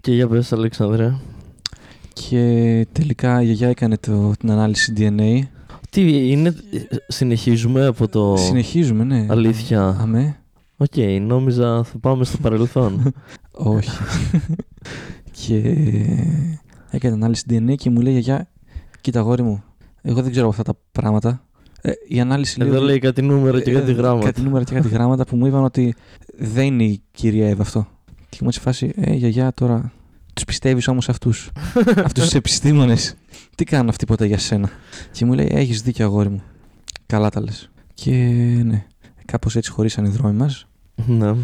Και για πες Αλέξανδρε. Και τελικά η γιαγιά έκανε το, την ανάλυση DNA. Τι είναι, συνεχίζουμε από το... Συνεχίζουμε, ναι. Αλήθεια; Αμέ. Οκ, νόμιζα θα πάμε στο παρελθόν. Όχι. και έκανε ανάλυση DNA και μου λέει γιαγιά, κοίτα αγόρι μου, εγώ δεν ξέρω αυτά τα πράγματα. Ε, η ανάλυση Εδώ λέει κάτι νούμερα και ε, κάτι γράμματα. Κάτι νούμερα και κάτι γράμματα που μου είπαν ότι δεν είναι η κυρία Εύα αυτό. Και μου σε φάση, ε, γιαγιά τώρα τους πιστεύεις όμως αυτούς. αυτούς τους επιστήμονες. Τι κάνουν αυτοί ποτέ για σένα; Και μου λέει, έχεις δίκιο, αγόρι μου. Καλά τα λες. Και ναι, κάπως έτσι χωρίσαν οι δρόμοι μας. Ναι.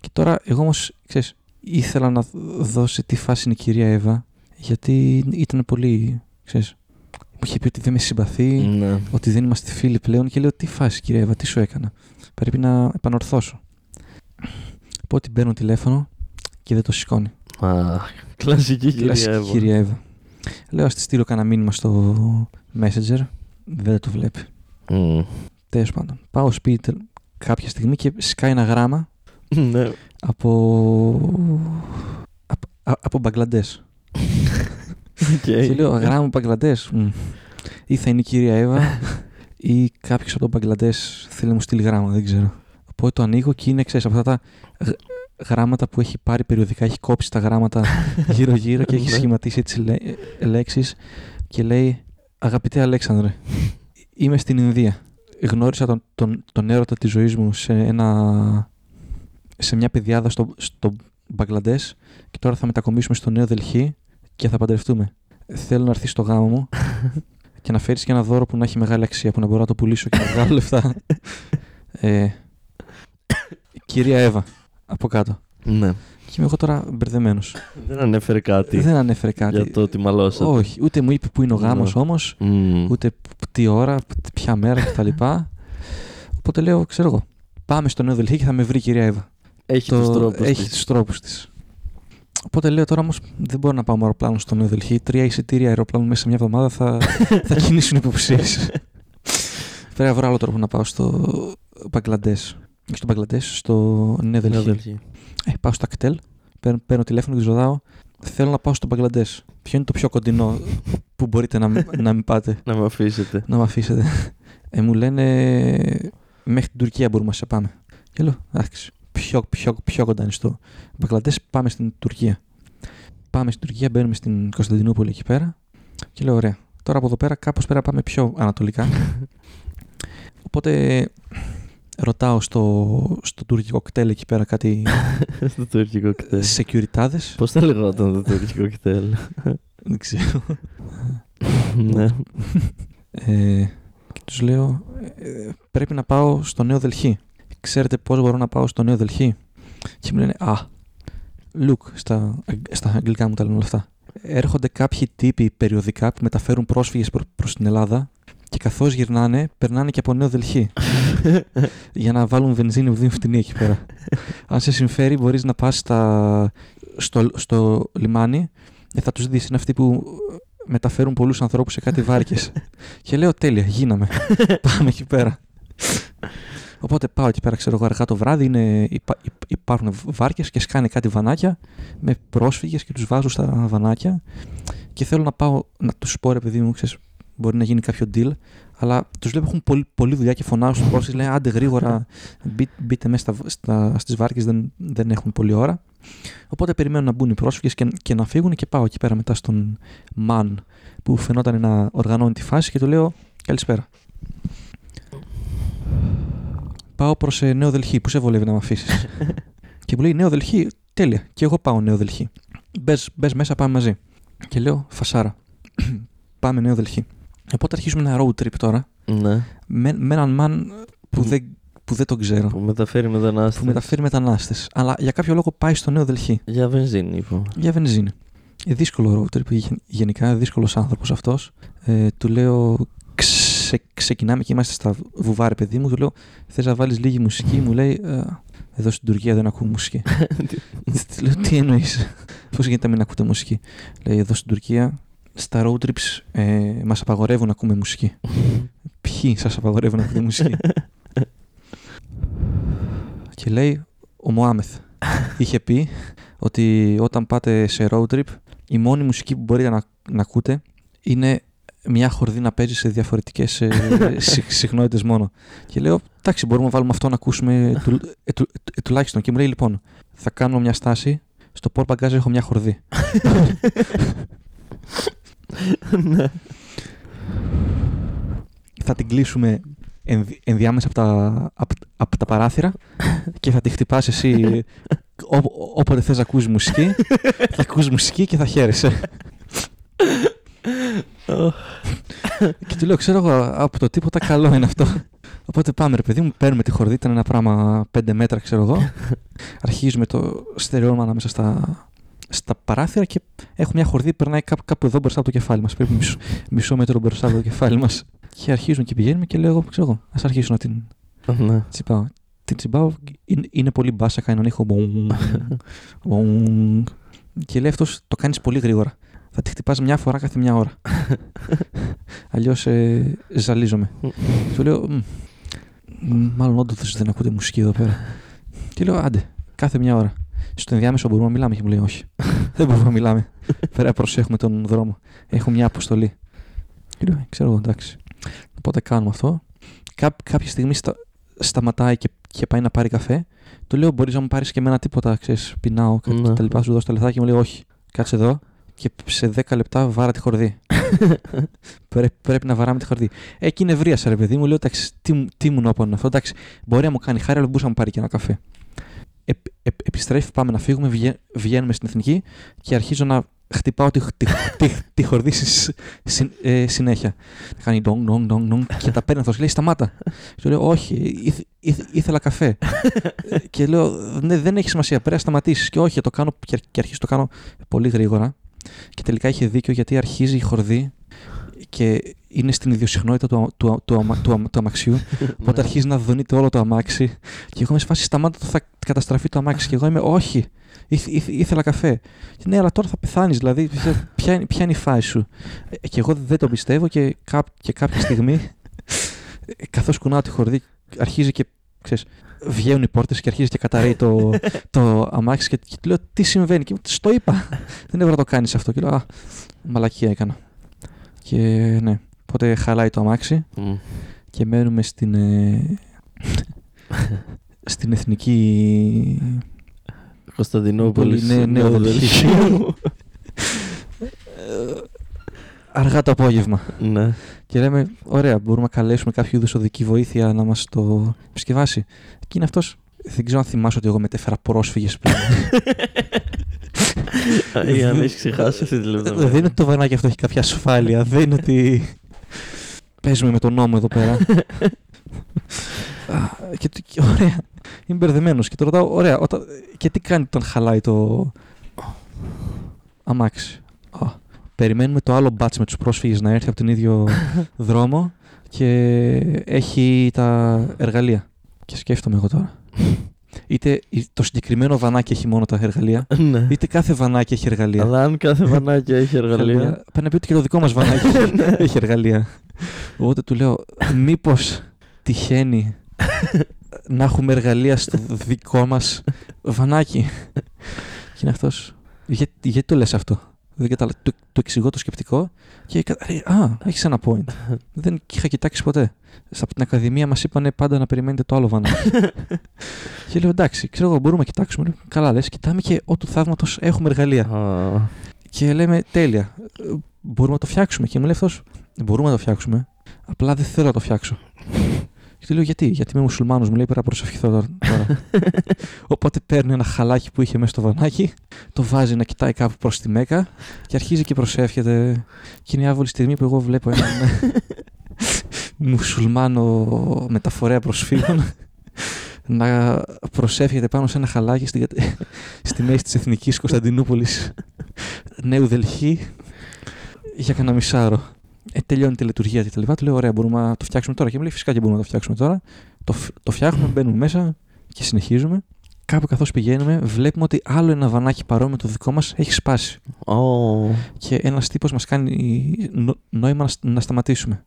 Και τώρα, εγώ όμως, ξέρεις, ήθελα να δω σε τι φάση είναι η κυρία Εύα, γιατί ήταν πολύ, ξέρεις, μου είχε πει ότι δεν με συμπαθεί, ναι. ότι δεν είμαστε φίλοι πλέον και λέω τι φάση κυρία Εύα, τι σου έκανα; Πρέπει να επανορθώσω. Οπότε παίρνω τηλέφωνο και δεν το σηκώνει. Α, κλασική κυρία Κλασική Εύα. κυρία Εύα. Λέω, ας τη στείλω κανένα μήνυμα στο Messenger. Δεν το βλέπει. Μμ. Τέλος πάντων. Πάω σπίτι τελ- κάποια στιγμή και σκάει ένα γράμμα Ναι. από. από, α- από Μπαγκλαντές. Οκ. Και λέω, γράμμα από Μπαγκλαντές. Μμ. Ή θα είναι η κυρία Εύα, ή κάποιος από τον Μπαγκλαντές θέλει να μου στείλει γράμμα, δεν ξέρω. Οπότε το ανοίγω και είναι, ξέρεις, από αυτά τα γ- γράμματα που έχει πάρει περιοδικά, έχει κόψει τα γράμματα γύρω-γύρω και έχει Ναι. σχηματίσει έτσι λέ- λέξεις και λέει «Αγαπητέ Αλέξανδρε, είμαι στην Ινδία. Γνώρισα τον, τον, τον έρωτα της ζωής μου σε, ένα, σε μια παιδιάδα στο, στο Μπαγκλαντές και τώρα θα μετακομίσουμε στο Νέο Δελχή και θα παντρευτούμε. Θέλω να έρθει στο γάμο μου και να φέρεις και ένα δώρο που να έχει μεγάλη αξία, που να μπορώ να το πουλήσω και να βγάλω λεφτά. Ε, κυρία Εύα, από κάτω. Ναι. Και είμαι εγώ τώρα μπερδεμένος. Δεν ανέφερε κάτι Δεν ανέφερε κάτι. για το ότι μαλώσατε. Όχι, ούτε μου είπε που είναι ο γάμος Ναι. όμως, Μμ. ούτε π- τι ώρα, π- ποια μέρα κτλ. Οπότε λέω, ξέρω εγώ, πάμε στο Νέο Δελχή και θα με βρει η κυρία Εύα. Έχει Το- τους τρόπους έχει της. τους τρόπους της. Οπότε λέω τώρα όμως δεν μπορώ να πάω με αεροπλάνο στο Νέο Δελχή. Τρία εισιτήρια αεροπλάνου μέσα σε μια εβδομάδα θα, θα κινήσουν υποψίες. Πρέπει να βρω άλλο τρόπο να πάω στο Μπαγκλαντές. Στο Μπαγκλαντές, στο Νέο Νέο Δελχή. Δελχή. Ε, πάω στο ακτέλ, παίρνω, παίρνω τηλέφωνο και τους ρωτάω, θέλω να πάω στο Μπαγκλαντές. Ποιο είναι το πιο κοντινό που μπορείτε να, μ- να μην πάτε, Να με αφήσετε. να με αφήσετε. Ε, μου λένε μέχρι την Τουρκία μπορούμε να σε πάμε. Και λέω, εντάξει, πιο, πιο, πιο κοντά είναι στο Μπαγκλαντές, πάμε στην Τουρκία. Πάμε στην Τουρκία, μπαίνουμε στην Κωνσταντινούπολη εκεί πέρα. Και λέω, ωραία. Τώρα από εδώ πέρα κάπως πέρα πάμε πιο ανατολικά. Οπότε ρωτάω στο, στο τουρκικό κτέλ εκεί πέρα κάτι Στο τουρκικό κτέλ. securityάδες. Πώς θα λεγόταν το τουρκικό κτέλ; Δεν ξέρω. Ναι. Ε, και τους λέω, ε, πρέπει να πάω στο Νέο Δελχή. Ξέρετε πώς μπορώ να πάω στο Νέο Δελχή; Και μου λένε, α, look, στα, αγγ- στα αγγλικά μου τα λένε όλα αυτά. Έρχονται κάποιοι τύποι περιοδικά που μεταφέρουν πρόσφυγες προ, προς την Ελλάδα και καθώς γυρνάνε, περνάνε και από Νέο Δελχή για να βάλουν βενζίνη που δίνουν φτηνή εκεί πέρα. Αν σε συμφέρει, μπορείς να πας στα, στο, στο λιμάνι και θα τους δεις. Είναι αυτοί που μεταφέρουν πολλούς ανθρώπους σε κάτι βάρκες. και λέω, τέλεια, γίναμε. Πάμε εκεί πέρα. Οπότε πάω εκεί πέρα, ξέρω εγώ, αργά το βράδυ. Είναι, υπά, υπ- υπάρχουν βάρκες και σκάνε κάτι βανάκια με πρόσφυγες και τους βάζω στα βανάκια. Και θέλω να πάω να τους πω, ρε παιδί μου, ξέρεις, μπορεί να γίνει κάποιο deal. Αλλά τους βλέπω έχουν πολύ, πολλή δουλειά και φωνάζουν στου πρόσφυγες. Λένε άντε γρήγορα, μπει, μπείτε μέσα στα, στα, στις βάρκες, δεν, δεν έχουν πολλή ώρα. Οπότε περιμένω να μπουν οι πρόσφυγες και, και να φύγουν και πάω εκεί πέρα μετά στον Μαν που φαινόταν να οργανώνει τη φάση και του λέω Καλησπέρα. Πάω προς ε, Νέο Δελχή. Πού σε βολεύει να με αφήσεις. και μου λέει Νέο Δελχή, τέλεια. Και εγώ πάω Νέο Δελχή. Μπες μέσα, πάμε μαζί. Και λέω Φασάρα. πάμε Νέο Δελχή. Οπότε αρχίζουμε ένα road trip τώρα Ναι. με, με έναν man που Που- δεν, που δεν τον ξέρω. Που μεταφέρει μετανάστες. Που μεταφέρει μετανάστες. Αλλά για κάποιο λόγο πάει στο Νέο Δελχή. Για βενζίνη, είπα. Για βενζίνη. Ε, δύσκολο road trip. γεν- Γενικά δύσκολος άνθρωπος αυτός. Ε, του λέω, ξε, ξεκινάμε και είμαστε στα βουβάρε, παιδί μου. Του λέω, θες να βάλεις λίγη μουσική; Μου λέει, «Ε, εδώ στην Τουρκία δεν ακούμε μουσική. Του λέω, τι εννοείς; Πώς γίνεται να μην ακούτε μουσική; Λέει, εδώ στην Τουρκία στα road trips ε, μας απαγορεύουν να ακούμε μουσική. Ποιοι σας απαγορεύουν να ακούτε μουσική; και λέει, ο Μωάμεθ είχε πει ότι όταν πάτε σε road trip, η μόνη μουσική που μπορείτε να, να ακούτε είναι μια χορδή να παίζει σε διαφορετικές συχνότητες μόνο. Και λέω, εντάξει, μπορούμε να βάλουμε αυτό να ακούσουμε του, ε, του- ε, τουλάχιστον. Και μου λέει, λοιπόν, θα κάνω μια στάση. Στο port bagage έχω μια χορδή. ναι. θα την κλείσουμε ενδι- ενδιάμεσα από τα, απ, απ' τα παράθυρα και θα τη χτυπάς εσύ ό- όποτε θες να ακούσεις μουσική. Θα ακούς μουσική και θα χαίρεσαι. Και του λέω ξέρω εγώ από το τίποτα καλό είναι αυτό οπότε πάμε ρε παιδί μου παίρνουμε τη χορδή ήταν ένα πράγμα 5 μέτρα ξέρω εγώ. Αρχίζουμε το στερεώμα ανάμεσα στα, στα παράθυρα και έχουμε μια χορδή που περνάει κάπου, κάπου εδώ μπροστά από το κεφάλι μας περίπου μισό, μισό μέτρο μπροστά από το κεφάλι μας και αρχίζουν και πηγαίνουμε και λέω εγώ, ξέρω εγώ, ας αρχίσω να την ναι. τσιπάω. Την τσιπάω, είναι, είναι πολύ μπάσα, κάνει έναν ήχο. μπουμ, μπουμ. και λέει αυτός, το κάνεις πολύ γρήγορα. Θα τη χτυπάς μια φορά κάθε μια ώρα. Αλλιώς ε, ζαλίζομαι. Του λέω, «Μμ, μ, μάλλον όντω δεν ακούτε μουσική εδώ πέρα. Και λέω, άντε, κάθε μια ώρα. Στο ενδιάμεσο μπορούμε να μιλάμε και μου λέει, όχι. δεν μπορούμε να μιλάμε. Πρέπει να προσέχουμε τον δρόμο. Έχω μια αποστολή. Και λέω, «Ε, ξέρω εγώ, εντάξει. Οπότε κάνουμε αυτό. Κά, κάποια στιγμή στα, σταματάει και, και πάει να πάρει καφέ. Του λέω: Μπορείς να μου πάρεις και εμένα τίποτα, ξέρεις, πεινάω κάτι Ναι. τα λοιπά. Σου δώσω τα λεφτά και μου λέει: Όχι, κάτσε εδώ και σε 10 λεπτά βάρα τη χορδή. Πρέ- πρέπει να βαράμε τη χορδή. Ε, Εκεί νευρίασα, ρε παιδί μου. Λέω: Εντάξει, τι, μου- τι μου να πω είναι αυτό. Εντάξει, μπορεί να μου κάνει χάρη, αλλά μπορούσε να μου πάρει και ένα καφέ. Ε, ε, επιστρέφει, πάμε να φύγουμε, βγε- βγαίνουμε στην εθνική και αρχίζω να χτυπάω τη, τη, τη, τη χορδή συ- συ- ε, συνέχεια. Να κάνει ντong, ντong, ντong, ντong και τα παίρνει αυτό. Και λέει: Σταμάτα. Του λέω: Όχι, ήθε- ήθε- ήθελα καφέ. Ε, και λέω: Ναι, δεν έχει σημασία. Πρέπει να σταματήσεις. Και όχι, το κάνω και, και αρχίζω το κάνω πολύ γρήγορα. Και τελικά είχε δίκιο γιατί αρχίζει η χορδή και είναι στην ιδιοσυχνότητα του, του, του, αμα- του, αμα- του αμαξιού. Οπότε αρχίζει να δονείται όλο το αμάξι. Και εγώ είμαι σε φάση σταμάτα, το θα καταστραφεί το αμάξι. Και εγώ είμαι, όχι, ήθε- ήθε- ήθελα καφέ. Και ναι, αλλά τώρα θα πεθάνεις. Δηλαδή, ποια- ποια, είναι- ποια είναι η φάση σου; Ε, Και εγώ δεν το πιστεύω και, κά, και κάποια στιγμή, καθώς κουνάω τη χορδή, αρχίζει και ξέρεις, βγαίνουν οι πόρτες και αρχίζει και καταραίει το, το αμάξι. Και, και του λέω, Τι συμβαίνει; Και μου, στο είπα. δεν έπρεπε να το κάνεις αυτό. Και λέω, Α, μαλακία έκανα. Και ναι, οπότε χαλάει το αμάξι Μμ. και μένουμε στην, ε, στην εθνική Κωνσταντινούπολη. Ναι, ναι, Δελχή. αργά το απόγευμα. ναι. Και λέμε, ωραία, μπορούμε να καλέσουμε κάποιο είδους οδική βοήθεια να μας το επισκευάσει. Και είναι αυτός. Δεν ξέρω αν θυμάσαι ότι εγώ μετέφερα πρόσφυγες πλέον. Ή αν έχεις ξεχάσει αυτή τη δεν λεπτομέρεια. είναι ότι το βανάκι αυτό έχει κάποια ασφάλεια. δεν είναι ότι. Παίζουμε με τον νόμο εδώ πέρα. Α, και, του- και ωραία. Είμαι μπερδεμένος και το ρωτάω, ωραία, όταν, και τι κάνει όταν χαλάει το αμάξι. Α, περιμένουμε το άλλο μπάτς με τους πρόσφυγες να έρθει από τον ίδιο δρόμο και έχει τα εργαλεία. Και σκέφτομαι εγώ τώρα. Είτε το συγκεκριμένο βανάκι έχει μόνο τα εργαλεία, Ναι. είτε κάθε βανάκι έχει εργαλεία. Αλλά αν κάθε βανάκι έχει εργαλεία. Πρέπει να πει ότι και το δικό μας βανάκι έχει εργαλεία. Οπότε του λέω, μήπως τυχαίνει να έχουμε εργαλεία στο δικό μας βανάκι; και είναι αυτός, «Για- γιατί το λες αυτό; Δεν κατάλαβα. Του, του εξηγώ το σκεπτικό και κα- λέει, Α, έχεις ένα point. Δεν είχα κοιτάξει ποτέ. Στα- Από την Ακαδημία μας είπαν πάντα να περιμένετε το άλλο βανάκι. και λέω εντάξει, ξέρω εγώ, μπορούμε να κοιτάξουμε. Λέω, Καλά, λες, κοιτάμε και ό του θαύματος έχουμε εργαλεία. Α, Και λέμε, τέλεια. ε, Μπορούμε να το φτιάξουμε. Και μου λέει αυτός, μπορούμε να το φτιάξουμε. Απλά δεν θέλω να το φτιάξω. Και του λέω, γιατί, γιατί είμαι μουσουλμάνος, μου λέει πρέπει να προσευχηθώ τώρα. τώρα». Οπότε παίρνει ένα χαλάκι που είχε μέσα στο βανάκι, το βάζει να κοιτάει κάπου προς τη Μέκα και αρχίζει και προσεύχεται. Και είναι η άβολη στιγμή που εγώ βλέπω έναν μουσουλμάνο μεταφορέα προσφύγων να προσεύχεται πάνω σε ένα χαλάκι στη, στη μέση της εθνικής Κωνσταντινούπολης Νέου Δελχή για κανένα μισάρο. Ε, τελειώνει τη λειτουργία και τα λοιπά. Του λέω: Ωραία, μπορούμε να το φτιάξουμε τώρα. Και μου λέει: Φυσικά και μπορούμε να το φτιάξουμε τώρα. Το, φ- το φτιάχνουμε, μπαίνουμε μέσα και συνεχίζουμε. Κάπου καθώς πηγαίνουμε, βλέπουμε ότι άλλο ένα βανάκι παρόμοιο με το δικό μας έχει σπάσει. ω, Και ένας τύπος μας κάνει νο- νόημα να, σ- να σταματήσουμε.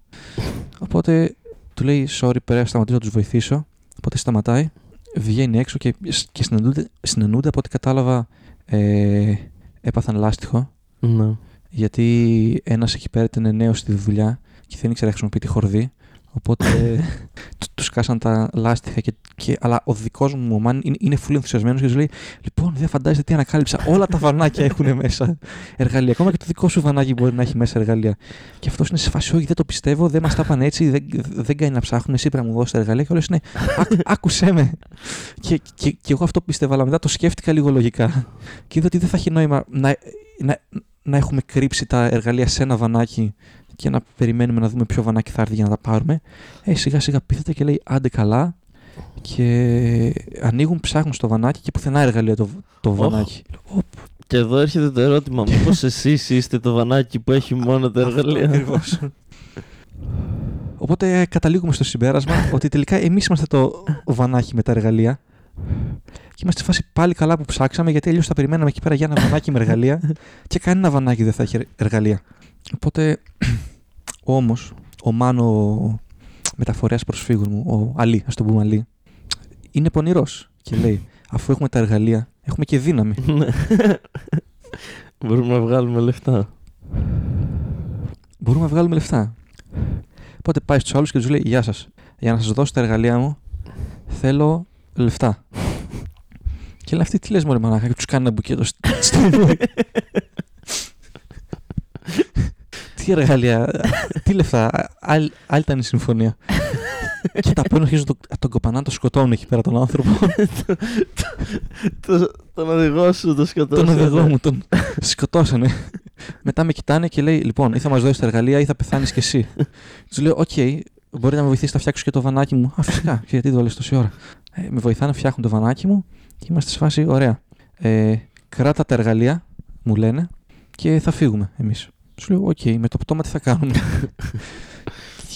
Οπότε του λέει: Sorry, πρέπει να σταματήσω να τους βοηθήσω. Οπότε σταματάει, βγαίνει έξω και, και συνεννοούνται, συνεννοούνται από ό,τι κατάλαβα ε, έπαθαν λάστιχο Ναι. Γιατί ένας εκεί πέρα ήταν νέο στη δουλειά και δεν ήξερε να χρησιμοποιεί τη χορδή. Οπότε του κάσαν τα λάστιχα. Και, και, αλλά ο δικός μου ο Μάν είναι, είναι full ενθουσιασμένος και τους λέει: Λοιπόν, δεν φαντάζεστε τι ανακάλυψα. Όλα τα βανάκια έχουν μέσα εργαλεία. Ακόμα και το δικό σου βανάκι μπορεί να έχει μέσα εργαλεία. Και αυτός είναι σε φάση: Όχι, δεν το πιστεύω, δεν μας τα είπαν έτσι, δεν, δεν κάνει να ψάχνουν. Εσύ πρέπει να μου δώσεις τα εργαλεία. Και όλε είναι: «Άκου- Άκουσέ με. και, και, και εγώ αυτό πίστευα, αλλά μετά το σκέφτηκα λίγο λογικά. Και είδα ότι δεν θα έχει νόημα να, να, να έχουμε κρύψει τα εργαλεία σε ένα βανάκι και να περιμένουμε να δούμε ποιο βανάκι θα έρθει για να τα πάρουμε. Ε, σιγά σιγά πείθεται και λέει άντε καλά και ανοίγουν, ψάχνουν στο βανάκι και πουθενά εργαλεία το, το βανάκι. Και εδώ έρχεται το ερώτημα. Μήπως εσείς είστε το βανάκι που έχει μόνο τα εργαλεία; Ακριβώς. Οπότε ε, καταλήγουμε στο συμπέρασμα ότι τελικά εμείς είμαστε το βανάκι με τα εργαλεία και είμαστε σε φάση πάλι καλά που ψάξαμε γιατί αλλιώς θα περιμέναμε εκεί πέρα για ένα βανάκι με εργαλεία και κανένα βανάκι δεν θα έχει εργαλεία. Οπότε όμως ο Μάνο μεταφορέας προσφύγων μου, ο Αλή, ας το πούμε Αλή, είναι πονηρός και λέει: Αφού έχουμε τα εργαλεία, έχουμε και δύναμη. Ναι. Μπορούμε να βγάλουμε λεφτά. Μπορούμε να βγάλουμε λεφτά. Οπότε πάει στους άλλους και τους λέει: Γεια σας. Για να σας δώσω τα εργαλεία μου, θέλω λεφτά. Και λέει αυτοί τι λες μωρέ μανάκα και τους κάνει ένα μπουκέτο στο στο νου. Τι εργαλεία, τι λεφτά, άλλη, άλλη ήταν η συμφωνία. και τα παίρνουν αρχίζουν το, τον κοπανά, τον σκοτώνουν εκεί πέρα τον άνθρωπο. Το- Τον οδηγό σου το σκοτώσανε. τον οδηγό μου τον σκοτώσανε. Μετά με κοιτάνε και λέει: Λοιπόν, ή θα μας δώσεις τα εργαλεία ή θα πεθάνεις κι εσύ. Τους λέω: Οκ, μπορεί να με βοηθήσει να φτιάξω και το βανάκι μου. Α, φυσικά, και γιατί δουλεύει τόση ώρα. Ε, με βοηθάνε να φτιάχνουν το βανάκι μου και είμαστε σε φάση: Ωραία. Ε, κράτα τα εργαλεία, μου λένε, και θα φύγουμε εμείς. Τους λέω: Οκ, με το πτώμα τι θα κάνουμε;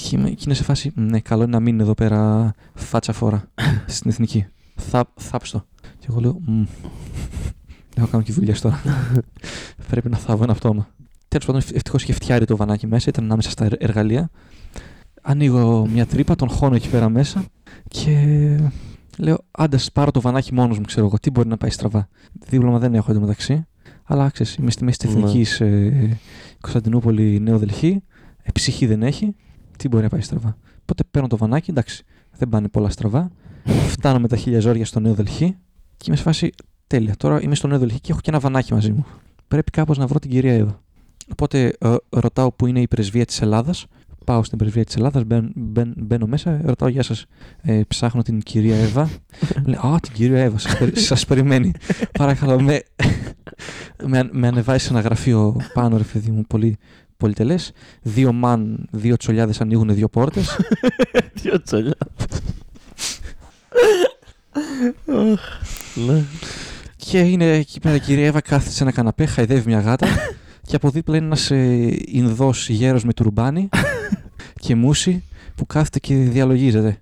και, είμαι- και είναι σε φάση: Ναι, καλό είναι να μείνει εδώ πέρα φάτσα φόρα στην εθνική. Θα, θάψτο. Και εγώ λέω: «Μμ, Έχω κάνει και δουλειές τώρα. Πρέπει να θάβω ένα πτώμα. Τέλος πάντων, ευτυχώς είχε φτιάρει το βανάκι μέσα, ήταν ανάμεσα στα ερ- εργαλεία. Ανοίγω μια τρύπα, τον χώνω εκεί πέρα μέσα και λέω: Άντε, ας πάρω το βανάκι μόνος μου, ξέρω εγώ. Τι μπορεί να πάει στραβά. Δίπλωμα δεν έχω εντωμεταξύ. Αλλά ξέρεις, είμαι στη μέση της Ναι. εθνικής ε, Κωνσταντινούπολη, Νέο Δελχή. Ε, ψυχή δεν έχει. Τι μπορεί να πάει στραβά. Οπότε παίρνω το βανάκι, εντάξει, δεν πάνε πολλά στραβά. Φτάνω με τα χίλια ζόρια στο Νέο Δελχή και είμαι σε φάση τέλεια. Τώρα είμαι στο Νέο Δελχή και έχω και ένα βανάκι μαζί μου. Πρέπει κάπως να βρω την κυρία Εύα. Οπότε ε, ρωτάω που είναι η πρεσβεία της Ελλάδας. Πάω στην πρεσβεία της Ελλάδας, μπαίν, μπαίν- μπαίνω μέσα, ρωτάω Γεια σας. Ε, ψάχνω την κυρία Εύα. Μου λέει Α, την κυρία Εύα, σας περι, σας περιμένει. Παρακαλώ, με, με, με ανεβάζει σε ένα γραφείο πάνω, ρε παιδί μου, πολύ πολυτελές. Δύο μαν, δύο τσολιάδες ανοίγουν δύο πόρτες. Δυο τσολιά. Αχ, Ναι. Και είναι εκεί πέρα η κυρία Εύα κάθεται σε ένα καναπέ, χαϊδεύει μια γάτα. και από δίπλα είναι ένας ε, Ινδός γέρος με τουρμπάνι και μουσι που κάθεται και διαλογίζεται.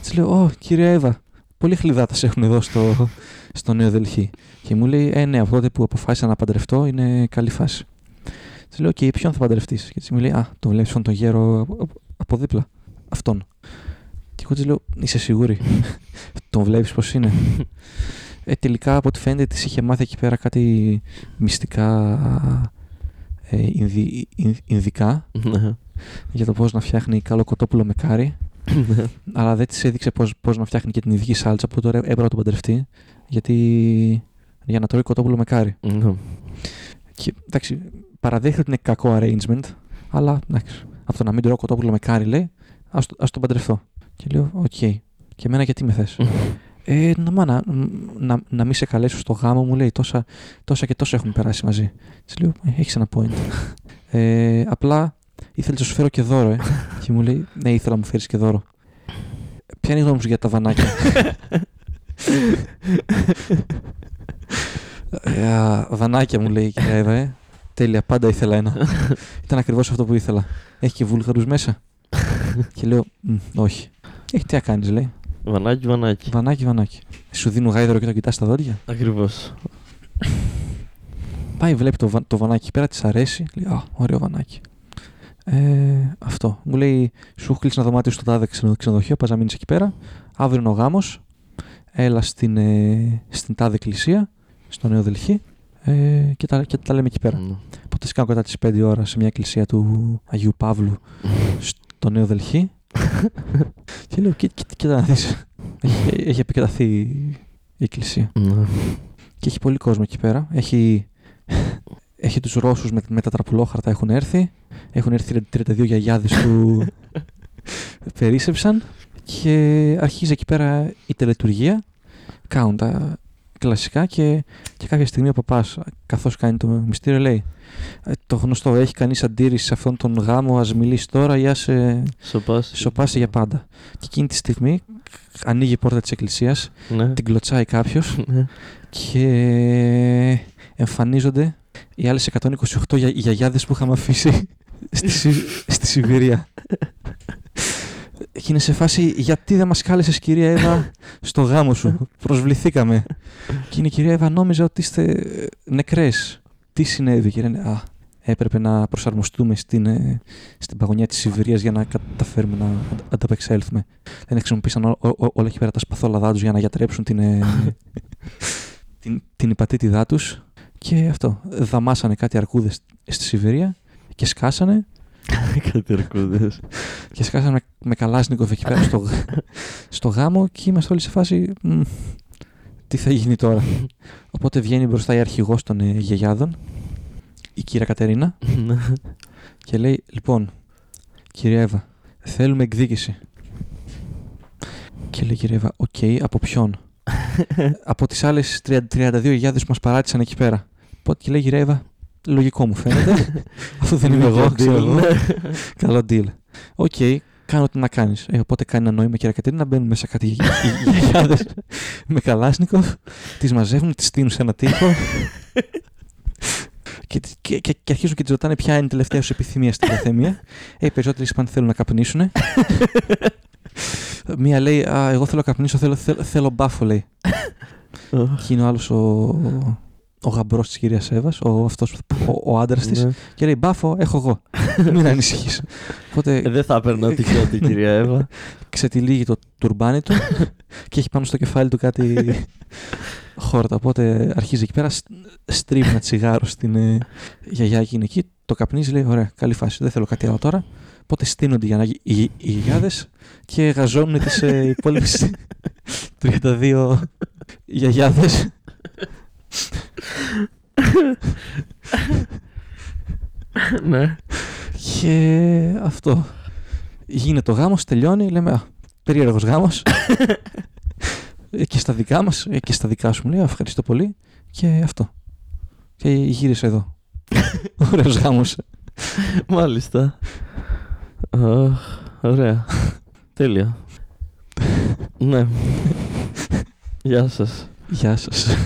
Της λέω: Ω, κυρία Εύα, πολύ χλιδάτα σε έχουν εδώ στο, στο Νέο Δελχή. Και μου λέει: Ε, ναι, από τότε που αποφάσισα να παντρευτώ είναι καλή φάση. Της λέω: Και ποιον θα παντρευτείς. Και έτσι μου λέει: Α, τον βλέπεις αυτόν τον γέρο από, από- από δίπλα. Αυτόν. Και εγώ της λέω: Είσαι σίγουρη. τον βλέπεις πώς είναι. Ε, τελικά από ό,τι φαίνεται της είχε μάθει εκεί πέρα κάτι μυστικά ε, Ινδι, Ιν- Ινδικά Ναι. Για το πώς να φτιάχνει καλό κοτόπουλο με κάρι Ναι. αλλά δεν της έδειξε πώς, πώς να φτιάχνει και την ειδική σάλτσα που τώρα έπρεπε να τον παντρευτεί γιατί για να τρώει κοτόπουλο με κάρι. Ναι. Και, εντάξει, παραδέχεται ότι είναι κακό arrangement, αλλά εντάξει, από το να μην τρώω κοτόπουλο με κάρι λέει, ας, το- ας τον παντρευτώ. Και λέω, οκ. Και εμένα γιατί με θες; Ε, να, μα, να, να, να μην σε καλέσω στο γάμο μου, λέει, τόσα, τόσα και τόσα έχουν περάσει μαζί. Της λέω, ε, έχεις ένα point. ε, απλά ήθελε να σου φέρω και δώρο, ε. και μου λέει, ναι, ήθελα να μου φέρεις και δώρο. Ποια είναι η γνώμη σου για τα βανάκια; ε, α, βανάκια μου λέει η κυρία Εύα, ε. Τέλεια, πάντα ήθελα ένα. Ήταν ακριβώς αυτό που ήθελα. Έχει και βούλγαρους μέσα. και λέω, «Μ, όχι. Έχει τι να κάνεις, λέει. Βανάκι, βανάκι. Βανάκι, βανάκι. Σου δίνουν γάιδαρο και το κοιτάς στα δόντια. Ακριβώς. Πάει, βλέπει το, βα- το βανάκι εκεί πέρα, της αρέσει. Λέει, Α, ωραίο βανάκι. Ε, αυτό. Μου λέει, σου έχω κλείσει ένα δωμάτιο στο τάδε ξενο- ξενοδοχείο, πας να μείνεις εκεί πέρα. Αύριο είναι ο γάμος. Έλα στην, ε, στην τάδε εκκλησία, στο Νέο Δελχή. Ε, και, τα, και τα λέμε εκεί πέρα. Ναι. Οπότε σκάω κατά τις 5 ώρα σε μια εκκλησία του Αγίου Παύλου στο Νέο Δελχή. και λέω, κοίτα, κοίτα, κοίτα να δεις. Έχει, έχει επικραταθεί η εκκλησία. Ναι. Και έχει πολύ κόσμο εκεί πέρα. Έχει, έχει τους Ρώσους με, με τα τραπουλόχαρτα έχουν έρθει. Έχουν έρθει 32 γιαγιάδες που περίσσεψαν. Και αρχίζει εκεί πέρα η τελετουργία. Κάνουν τα κλασικά και, και κάποια στιγμή ο παπάς καθώς κάνει το μυστήριο λέει «Ε, το γνωστό έχει κανείς αντίρρηση σε αυτόν τον γάμο ας μιλήσεις τώρα ή ας ε, Σοπάς. σοπάσει για πάντα. Και εκείνη τη στιγμή ανοίγει η πόρτα της εκκλησίας, Ναι. την κλωτσάει κάποιος Ναι. και εμφανίζονται οι άλλες 128 για, γιαγιάδες που είχαμε αφήσει στη, Σι- στη Σιβηρία. Και είναι σε φάση γιατί δεν μας κάλεσες κυρία Εύα στο γάμο σου; Προσβληθήκαμε. και είναι η κυρία Εύα νόμιζα ότι είστε ε, νεκρές. Τι συνέβη; Και λένε Α, έπρεπε να προσαρμοστούμε στην, ε, στην παγωνιά της Σιβηρίας για να καταφέρουμε να αντα- ανταπεξέλθουμε. Δεν χρησιμοποίησαν ό- ό- ό- όλα εκεί πέρα τα σπαθόλαδά τους για να γιατρέψουν την, ε, την, την υπατήτηδά τους και αυτό. Δαμάσανε κάτι αρκούδες στη Σιβηρία και σκάσανε Κάτι αρκούδες. και σκάσανε με, με καλάσνικοφ εκεί πέρα στο, στο γάμο και είμαστε όλοι σε φάση «Μμ, τι θα γίνει τώρα. Οπότε βγαίνει μπροστά η αρχηγός των ε, γιαγιάδων, η κυρία Κατερίνα Ναι. και λέει λοιπόν κυρία Εύα θέλουμε εκδίκηση. Και λέει η κυρία Εύα οκ από ποιον; Από τις άλλες 30 32 γιαγιάδες που μας παράτησαν εκεί πέρα. Οπότε και λέει η κυρία Εύα λογικό μου φαίνεται. Αφού δεν είμαι εγώ, ξέρω εγώ. Ναι. Καλό deal. Οκ, κάνω τι να κάνεις. Ε, οπότε κάνει ένα νόημα, κυρία Κατερίνα, μπαίνουν μέσα κάτι γιαγιάδες με καλάσνικοφ, τις μαζεύουν, τις στήνουν σε ένα τοίχο. και, και, και, και αρχίζουν και τη ρωτάνε ποια είναι η τελευταία σου επιθυμία στην καθέμια. Ε, οι περισσότεροι είπαν θέλουν να καπνίσουν. Μία λέει, Α, εγώ θέλω να καπνίσω, θέλω, θέλω, θέλω μπάφο, λέει. Και είναι ο άλλος ο, ο γαμπρός της κυρίας Εύας, ο, αυτός, ο, ο άντρας της. Ναι. Και λέει Μπάφο, έχω εγώ. Μην ανησυχείς. Οπότε Ε, Δεν θα έπαιρνα τυχαίο την κυρία Εύα. ξετυλίγει το τουρμπάνι του και έχει πάνω στο κεφάλι του κάτι χόρτα. Οπότε αρχίζει εκεί πέρα, στ- στρίβει ένα τσιγάρο στην ε, γιαγιά εκείνη εκεί. Το καπνίζει, λέει: Ωραία, καλή φάση. Δεν θέλω κάτι άλλο τώρα. Οπότε στείνονται για να, οι, οι, οι γιαγιάδες και γαζώνουν τις ε, υπόλοιπες 32 γιαγιάδες. Ναι. Και αυτό. Γίνεται ο γάμος, τελειώνει, λέμε α, περίεργος γάμος. Ε, και στα δικά μας, ε, και στα δικά σου μου λέει, «Α, ευχαριστώ πολύ. Και αυτό. Και γύρισε εδώ. Ωραίος γάμος. Μάλιστα. Αχ, Ωραία. Τέλεια. Ναι. Γεια σας. Γεια σας.